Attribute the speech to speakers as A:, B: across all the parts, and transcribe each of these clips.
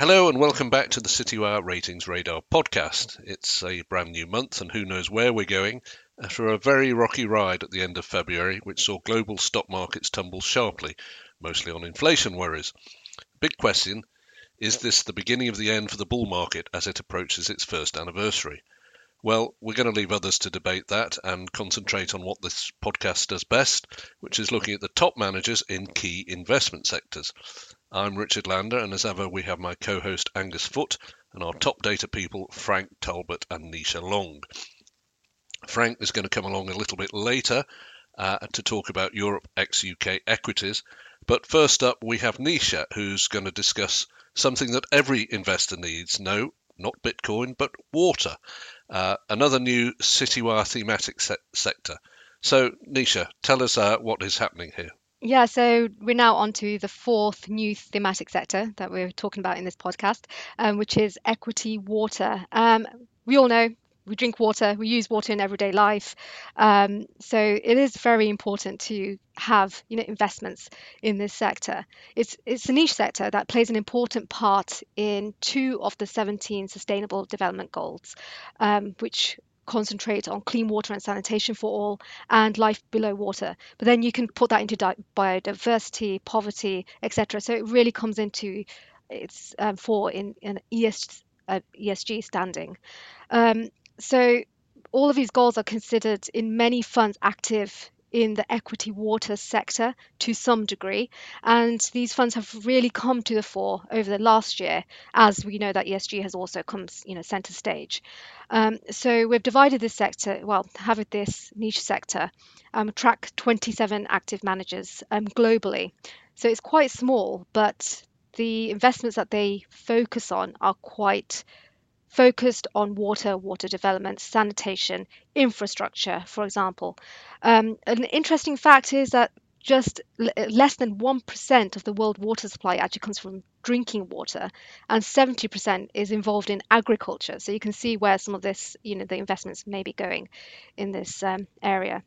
A: Hello and welcome back to the Citywire Ratings Radar podcast. It's a brand new month and who knows where we're going uh, after a very rocky ride at the end of February, which saw global stock markets tumble sharply, mostly on inflation worries. Big question is this the beginning of the end for the bull market as it approaches its first anniversary? Well, we're going to leave others to debate that and concentrate on what this podcast does best, which is looking at the top managers in key investment sectors. I'm Richard Lander, and as ever, we have my co host Angus Foot and our top data people, Frank Talbot and Nisha Long. Frank is going to come along a little bit later uh, to talk about Europe ex UK equities. But first up, we have Nisha, who's going to discuss something that every investor needs. No, not Bitcoin, but water. Uh, another new Citywire thematic se- sector. So, Nisha, tell us uh, what is happening here.
B: Yeah, so we're now on to the fourth new thematic sector that we're talking about in this podcast, um, which is equity water. Um, we all know we drink water, we use water in everyday life. Um, so it is very important to have you know investments in this sector. It's it's a niche sector that plays an important part in two of the 17 sustainable development goals, um, which concentrate on clean water and sanitation for all and life below water. But then you can put that into di- biodiversity, poverty, etc. So it really comes into its um, for in, in ES, uh, ESG standing. Um, so all of these goals are considered in many funds active in the equity water sector to some degree. And these funds have really come to the fore over the last year, as we know that ESG has also come, you know, center stage. Um, so we've divided this sector, well, have this niche sector, um, track 27 active managers um, globally. So it's quite small, but the investments that they focus on are quite focused on water, water development, sanitation, infrastructure, for example. Um, an interesting fact is that just l- less than 1% of the world water supply actually comes from drinking water and 70% is involved in agriculture so you can see where some of this you know the investments may be going in this um, area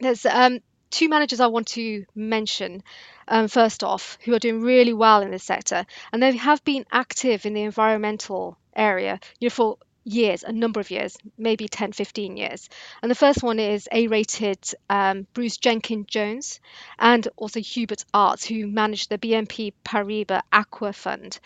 B: there's um, two managers I want to mention um, first off who are doing really well in this sector and they have been active in the environmental area you know for years, a number of years, maybe 10, 15 years. And the first one is A rated um, Bruce Jenkyn-Jones and also Hubert Aarts, who manage the BNP Paribas Aqua Fund.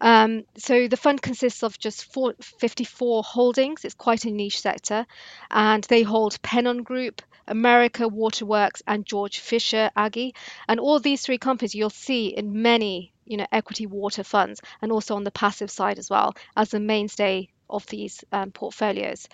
B: Um, so the fund consists of just four, 54 holdings. It's quite a niche sector, and they hold Pennon Group, America Waterworks, and George Fischer AG. And all these three companies you'll see in many, you know, equity water funds, and also on the passive side as well as the mainstay of these um, portfolios.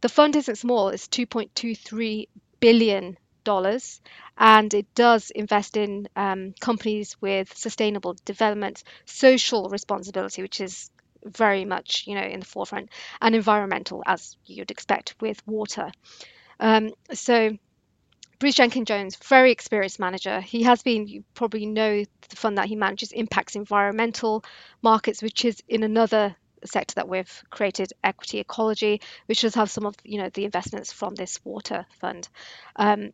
B: The fund isn't small; it's 2.23 billion dollars, and it does invest in um, companies with sustainable development, social responsibility, which is very much you know in the forefront, and environmental, as you'd expect with water. Um, so. Bruce Jenkyn-Jones, very experienced manager. He has been, you probably know the fund that he manages Impax Environmental Markets, which is in another sector that we've created, equity ecology, which does have some of you know the investments from this water fund. Um,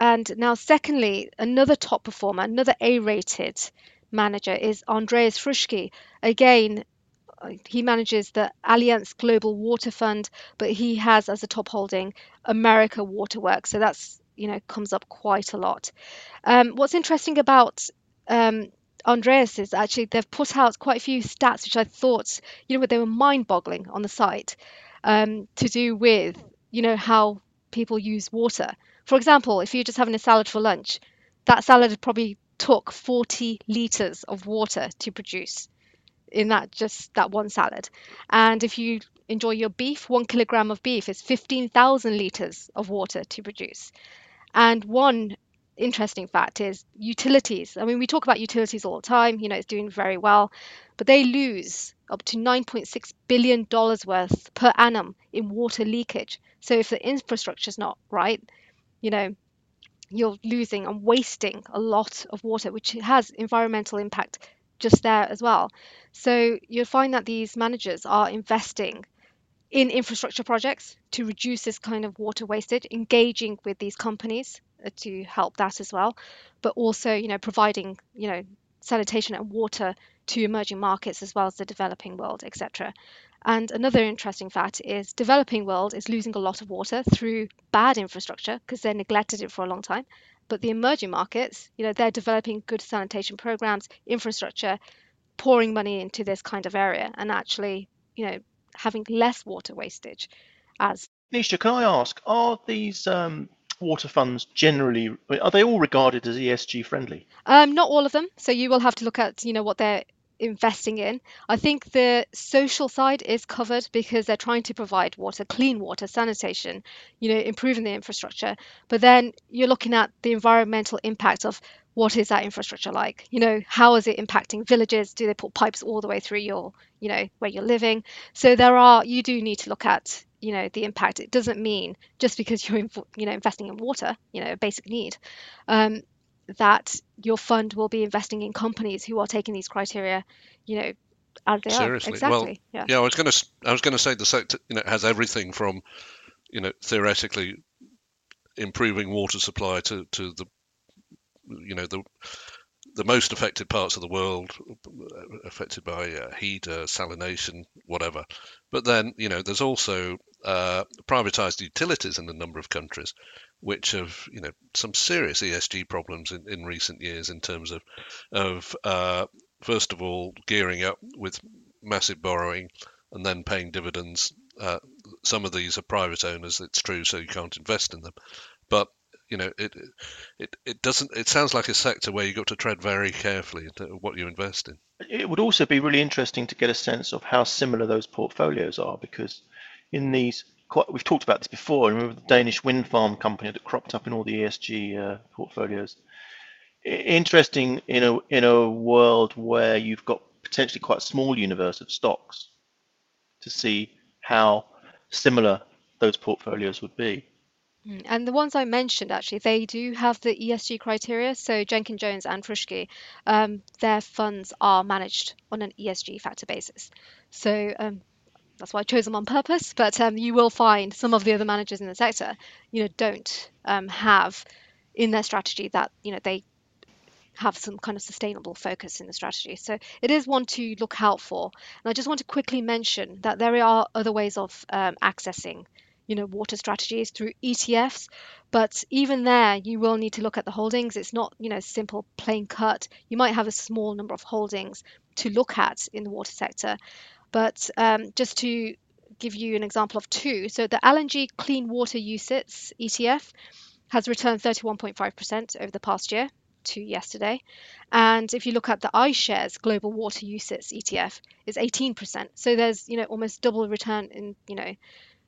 B: and now, secondly, another top performer, another A-rated manager is Andreas Fruschki. Again, he manages the Allianz Global Water Fund, but he has as a top holding America Waterworks. So that's you know comes up quite a lot. Um, what's interesting about um, Andreas is actually they've put out quite a few stats which I thought you know they were mind-boggling on the site um, to do with you know how people use water. For example, if you're just having a salad for lunch, that salad probably took 40 liters of water to produce in that just that one salad. And if you enjoy your beef, one kilogram of beef is 15,000 liters of water to produce. And one interesting fact is utilities. I mean, we talk about utilities all the time, you know, it's doing very well, but they lose up to $9.6 billion worth per annum in water leakage. So if the infrastructure is not right, you know, you're losing and wasting a lot of water, which has environmental impact just there as well. So you'll find that these managers are investing in infrastructure projects to reduce this kind of water wastage, engaging with these companies uh, to help that as well, but also, you know, providing, you know, sanitation and water to emerging markets as well as the developing world, etc. And another interesting fact is developing world is losing a lot of water through bad infrastructure because they neglected it for a long time. But the emerging markets, you know, they're developing good sanitation programs, infrastructure, pouring money into this kind of area and actually, you know, having less water wastage as
C: Nisha, can I ask, are these um, water funds generally are they all regarded as ESG friendly?
B: Um, not all of them. So you will have to look at, you know, what they're investing in. I think the social side is covered because they're trying to provide water, clean water, sanitation, you know, improving the infrastructure. But then you're looking at the environmental impact of what is that infrastructure like? You know, how is it impacting villages? Do they put pipes all the way through your, you know, where you're living? So there are you do need to look at, you know, the impact. It doesn't mean just because you're, you know, investing in water, you know, a basic need. Um, that your fund will be investing in companies who are taking these criteria, you know, as they
A: Seriously.
B: are. Exactly.
A: Well,
B: yeah.
A: yeah, I was going to I was going to say the sector you know has everything from you know theoretically improving water supply to to the you know the the most affected parts of the world affected by uh, heat, uh, salination, whatever. But then, you know, there's also uh, privatized utilities in a number of countries, which have, you know, some serious ESG problems in, in recent years in terms of, of uh, first of all, gearing up with massive borrowing and then paying dividends. Uh, some of these are private owners, it's true, so you can't invest in them. But you know, it it it doesn't. It sounds like a sector where you've got to tread very carefully into what you invest in.
C: It would also be really interesting to get a sense of how similar those portfolios are, because in these, quite, we've talked about this before. Remember the Danish wind farm company that cropped up in all the ESG uh, portfolios. Interesting in a in a world where you've got potentially quite a small universe of stocks to see how similar those portfolios would be.
B: Mm, And the ones I mentioned, actually, they do have the ESG criteria. So Jenkyn-Jones and Fruschki, um, their funds are managed on an ESG factor basis. So um, that's why I chose them on purpose. But um, you will find some of the other managers in the sector, you know, don't um, have in their strategy that you know they have some kind of sustainable focus in the strategy. So it is one to look out for. And I just want to quickly mention that there are other ways of um, accessing you know water strategies through ETFs but even there you will need to look at the holdings. It's not you know simple plain cut. You might have a small number of holdings to look at in the water sector. But um, just to give you an example of two so the L&G clean water UCITS ETF has returned 31.5% over the past year to yesterday. And if you look at the iShares global water UCITS ETF it's 18% so there's you know almost double return in you know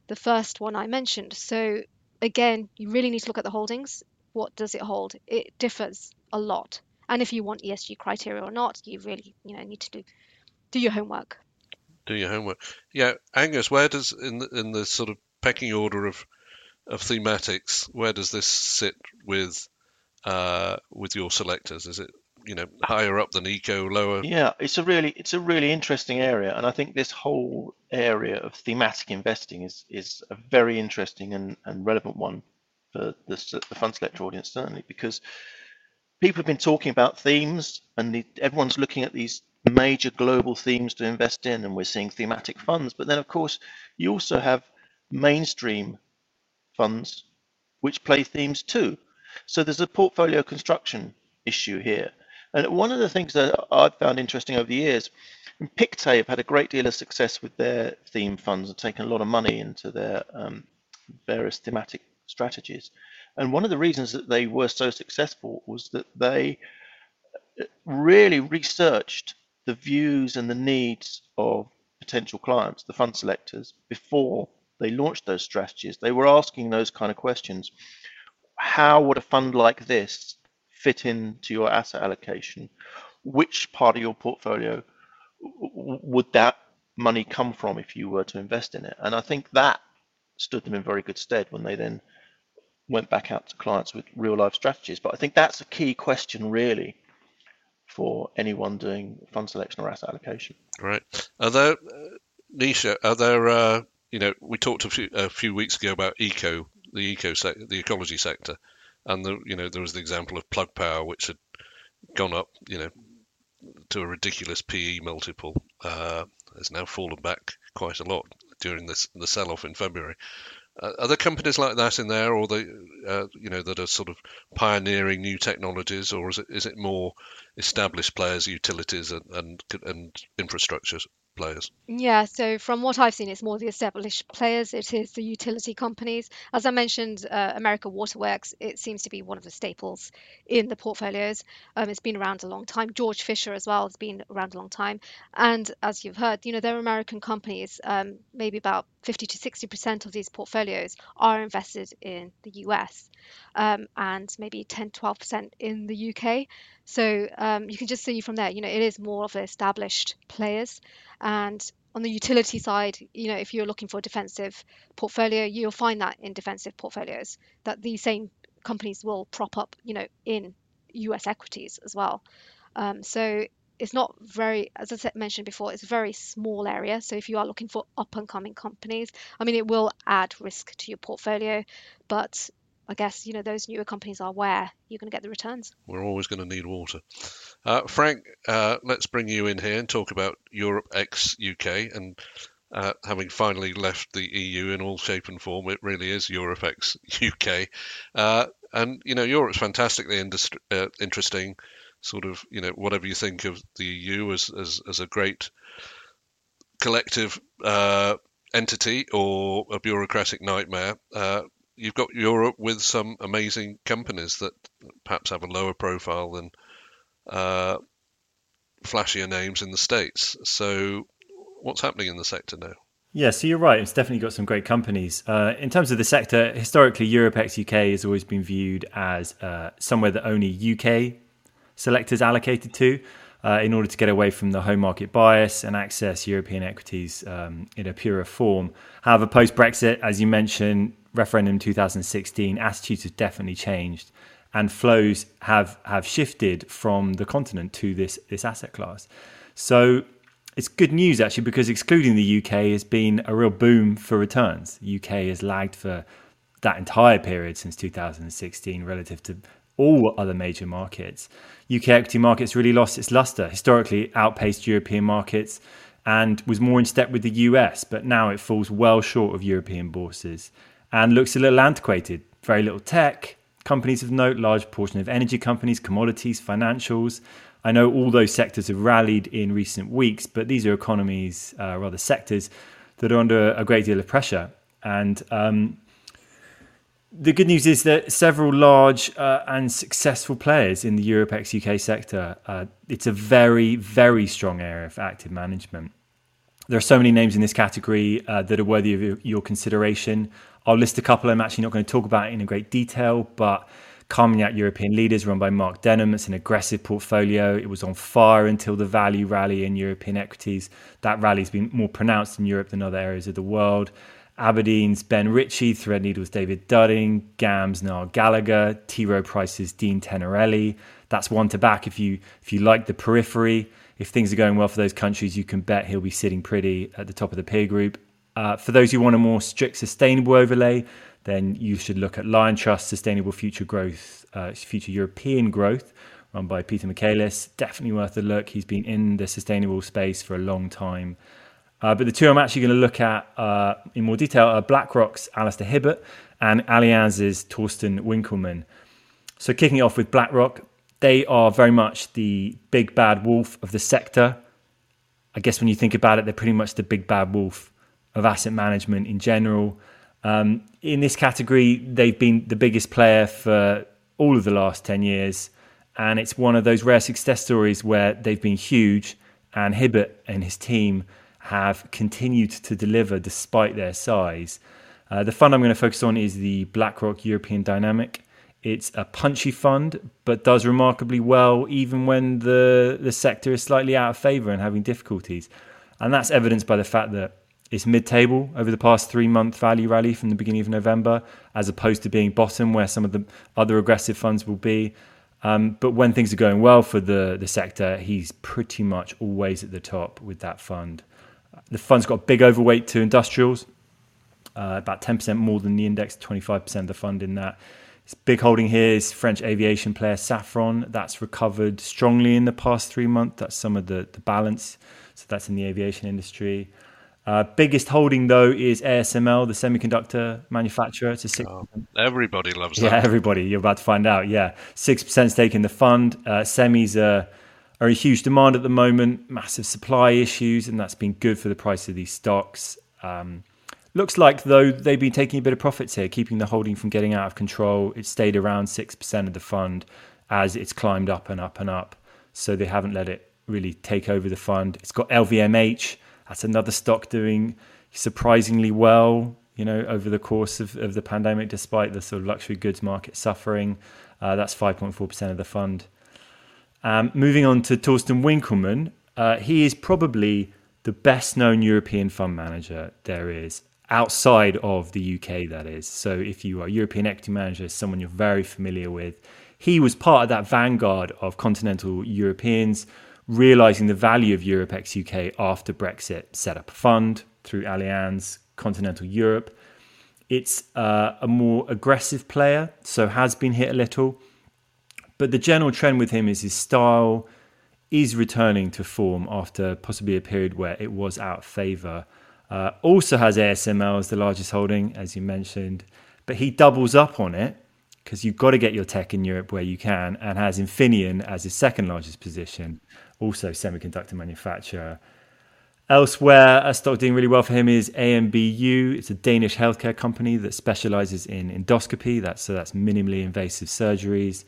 B: the first one I mentioned. So again, you really need to look at the holdings. What does it hold? It differs a lot. And if you want ESG criteria or not, you really, you know, need to do do your homework.
A: Do your homework. Yeah, Angus, where does in the, in the sort of pecking order of of thematics, where does this sit with uh, with your selectors? Is it you know higher up than eco, lower?
C: Yeah, it's a really it's a really interesting area, and I think this whole area of thematic investing is is a very interesting and, and relevant one for the, the fund selector audience certainly because people have been talking about themes and the, everyone's looking at these major global themes to invest in, and we're seeing thematic funds. But then, of course, you also have mainstream funds which play themes too. So there's a portfolio construction issue here. And one of the things that I've found interesting over the years, Pictet have had a great deal of success with their theme funds and taken a lot of money into their um, various thematic strategies. And one of the reasons that they were so successful was that they really researched the views and the needs of potential clients, the fund selectors, before they launched those strategies. They were asking those kind of questions. How would a fund like this fit into your asset allocation? Which part of your portfolio would that money come from if you were to invest in it? And I think that stood them in very good stead when they then went back out to clients with real life strategies. But I think that's a key question, really, for anyone doing fund selection or asset allocation.
A: Right. Are there, uh, Nisha, are there, uh, you know, we talked a few, a few weeks ago about eco, the eco sector, the ecology sector and the you know there was the example of plug power which had gone up you know to a ridiculous PE multiple uh, has now fallen back quite a lot during this the sell-off in February. Uh, are there companies like that in there, or the uh, you know that are sort of pioneering new technologies, or is it is it more established players, utilities, and and, and infrastructure players?
B: Yeah, so from what I've seen, it's more the established players. It is the utility companies. As I mentioned, uh, America Waterworks, it seems to be one of the staples in the portfolios. Um, it's been around a long time. George Fischer as well has been around a long time. And as you've heard, you know, they're American companies. Um, maybe about 50 to 60% of these portfolios are invested in the US um, and maybe 10, 12% in the UK. So um, you can just see from there, you know, it is more of the established players. And on the utility side, you know, if you're looking for a defensive portfolio, you'll find that in defensive portfolios that these same companies will prop up, you know, in US equities as well. Um, so it's not very, as I mentioned before, it's a very small area. So if you are looking for up and coming companies, I mean, it will add risk to your portfolio, but I guess you know those newer companies are where you're going to get the returns.
A: We're always going to need water. Uh, Frank, uh, let's bring you in here and talk about Europe ex UK and. Uh, having finally left the EU in all shape and form, it really is Europe ex UK, uh, and you know Europe's fantastically industri- uh, interesting. Sort of, you know, whatever you think of the EU as as, as a great collective uh, entity or a bureaucratic nightmare you've got Europe with some amazing companies that perhaps have a lower profile than uh, flashier names in the States. So, what's happening in the sector now?
D: Yeah, so you're right. It's definitely got some great companies. Uh, in terms of the sector, historically, Europe UK has always been viewed as uh, somewhere that only UK selectors allocated to. Uh, in order to get away from the home market bias and access European equities um, in a purer form. However, post Brexit, as you mentioned, referendum 2016, attitudes have definitely changed, and flows have have shifted from the continent to this this asset class. So it's good news actually because excluding the UK has been a real boom for returns. UK has lagged for that entire period since 2016 relative to all other major markets. UK equity markets really lost its luster, historically outpaced European markets and was more in step with the US, but now it falls well short of European bourses and looks a little antiquated. Very little tech, companies of note, large portion of energy companies, commodities, financials. I know all those sectors have rallied in recent weeks, but these are economies, uh, rather sectors, that are under a great deal of pressure. And um, the good news is that several large uh, and successful players in the Europe ex UK sector, uh, it's a very, very strong area for active management. There are so many names in this category uh, that are worthy of your consideration. I'll list a couple I'm actually not going to talk about in great detail, but Carmignac European Leaders, run by Mark Denham. It's an aggressive portfolio. It was on fire until the value rally in European equities. That rally's been more pronounced in Europe than other areas of the world. Aberdeen's Ben Ritchie, Threadneedle's David Dudding, GAM's Niall Gallagher, T. Rowe Price's Dean Tenerelli. That's one to back if you if you like the periphery. If things are going well for those countries, you can bet he'll be sitting pretty at the top of the peer group. Uh, for those who want a more strict sustainable overlay, then you should look at Liontrust Sustainable Future Growth, uh, Future European Growth, run by Peter Michaelis. Definitely worth a look. He's been in the sustainable space for a long time. Uh, but the two I'm actually going to look at uh, in more detail are BlackRock's Alistair Hibbert and Allianz's Torsten Winkelmann. So, kicking off with BlackRock, they are very much the big bad wolf of the sector. I guess when you think about it, they're pretty much the big bad wolf of asset management in general. Um, in this category, they've been the biggest player for all of the last 10 years. And it's one of those rare success stories where they've been huge, and Hibbert and his team have continued to deliver despite their size. Uh, the fund I'm going to focus on is the BlackRock European Dynamic. It's a punchy fund, but does remarkably well even when the, the sector is slightly out of favour and having difficulties. And that's evidenced by the fact that it's mid-table over the past three-month value rally from the beginning of November, as opposed to being bottom where some of the other aggressive funds will be. Um, but when things are going well for the the sector, he's pretty much always at the top with that fund. The fund's got a big overweight to industrials, uh, about 10% more than the index, 25% of the fund in that. It's Big holding here is French aviation player Safran. That's recovered strongly in the past three months. That's some of the, the balance. So that's in the aviation industry. Uh, biggest holding though is ASML, the semiconductor manufacturer. It's a six.
A: Oh, everybody loves that.
D: Yeah, everybody. You're about to find out. Yeah, six percent stake in the fund. Uh, semis are, are in huge demand at the moment. Massive supply issues, and that's been good for the price of these stocks. Um, Looks like, though, they've been taking a bit of profits here, keeping the holding from getting out of control. It stayed around 6% of the fund as it's climbed up and up and up. So they haven't let it really take over the fund. It's got LVMH. That's another stock doing surprisingly well, you know, over the course of, of the pandemic, despite the sort of luxury goods market suffering. Uh, that's 5.4% of the fund. Um, moving on to Torsten Winkelmann, uh, he is probably the best known European fund manager there is outside of the UK, that is. So if you are a European equity manager, someone you're very familiar with, he was part of that vanguard of continental Europeans realizing the value of Europe ex UK after Brexit, set up a fund through Allianz, Continental Europe. It's uh, a more aggressive player, so has been hit a little. But the general trend with him is his style is returning to form after possibly a period where it was out of favor. Uh, also has ASML as the largest holding, as you mentioned, but he doubles up on it because you've got to get your tech in Europe where you can, and has Infineon as his second largest position, also semiconductor manufacturer. Elsewhere, a stock doing really well for him is AMBU. It's a Danish healthcare company that specializes in endoscopy. That's so that's minimally invasive surgeries.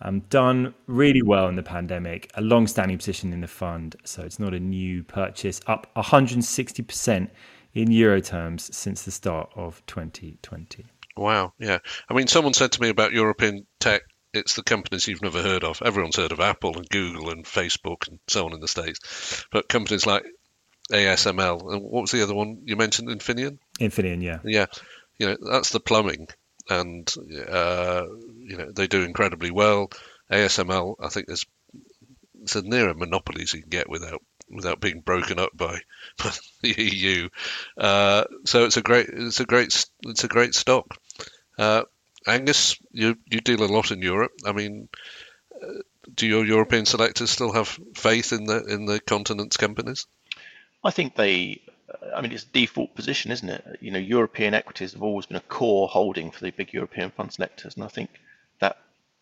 D: Um, done really well in the pandemic, a long standing position in the fund. So it's not a new purchase, up 160% in euro terms since the start of 2020.
A: Wow, yeah. I mean, someone said to me about European tech, it's the companies you've never heard of. Everyone's heard of Apple and Google and Facebook and so on in the States. But companies like ASML, and what was the other one you mentioned, Infineon?
D: Infineon, yeah.
A: Yeah, you know, that's the plumbing and uh, you know they do incredibly well. ASML, I think, is it's as a monopoly as you can get without without being broken up by, by the EU. Uh, so it's a great it's a great it's a great stock. Uh, Angus, you you deal a lot in Europe. I mean, uh, do your European selectors still have faith in the in the continent's companies?
C: I think they I mean, it's a default position, isn't it? You know, European equities have always been a core holding for the big European fund selectors, and I think that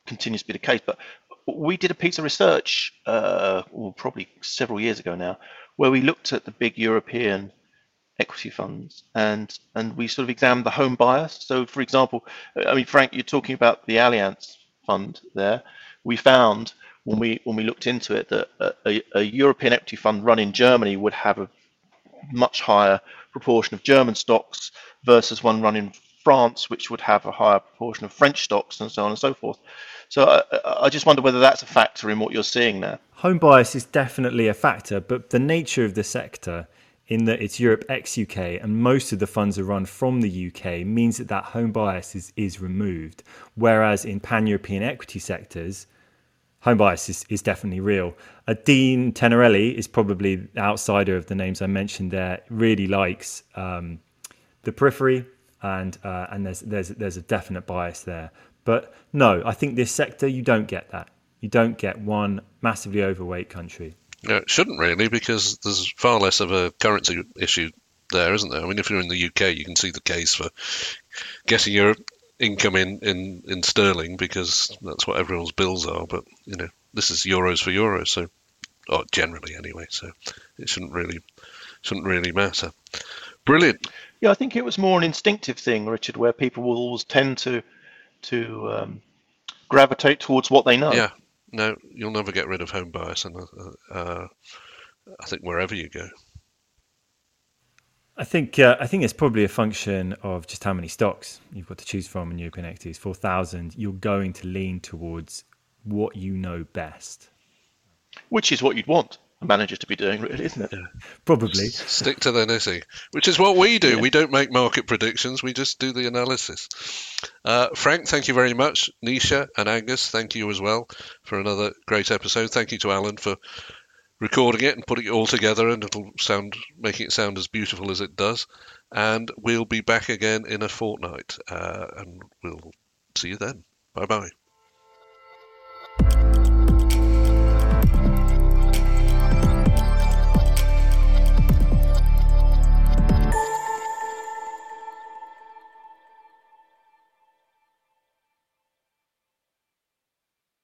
C: continues to be the case. But we did a piece of research, uh, well, probably several years ago now, where we looked at the big European equity funds and and we sort of examined the home bias. So, for example, I mean, Frank, you're talking about the Allianz fund there. We found when we when we looked into it that a, a European equity fund run in Germany would have a much higher proportion of German stocks versus one run in France, which would have a higher proportion of French stocks and so on and so forth. So I, I, just wonder whether that's a factor in what you're seeing there.
D: Home bias is definitely a factor, but the nature of the sector, in that it's Europe ex UK and most of the funds are run from the UK, means that that home bias is, is removed. Whereas in pan European equity sectors, home bias is, is definitely real. Uh, Dean Tenerelli is probably the outsider of the names I mentioned there. Really likes um, the periphery, and uh, and there's there's there's a definite bias there. But no, I think this sector you don't get that. You don't get one massively overweight country.
A: No, it shouldn't really, because there's far less of a currency issue there, isn't there? I mean, if you're in the UK, you can see the case for getting your income in, in, in sterling because that's what everyone's bills are. But you know, this is euros for euros, so or generally anyway. So it shouldn't really shouldn't really matter. Brilliant.
C: Yeah, I think it was more an instinctive thing, Richard, where people will always tend to to um, gravitate towards what they know.
A: Yeah. No, you'll never get rid of home bias, and uh, uh, I think wherever you go.
D: I think uh, I think it's probably a function of just how many stocks you've got to choose from in European equities. Four thousand, you're going to lean towards what you know best,
C: which is what you'd want a manager to be doing, really, isn't it? Yeah.
D: Probably
A: stick to the knitting, which is what we do. Yeah. We don't make market predictions; we just do the analysis. Uh, Frank, thank you very much. Nisha and Angus, thank you as well for another great episode. Thank you to Alan for recording it and putting it all together, and it'll sound making it sound as beautiful as it does. And we'll be back again in a fortnight, uh, and we'll see you then. Bye bye.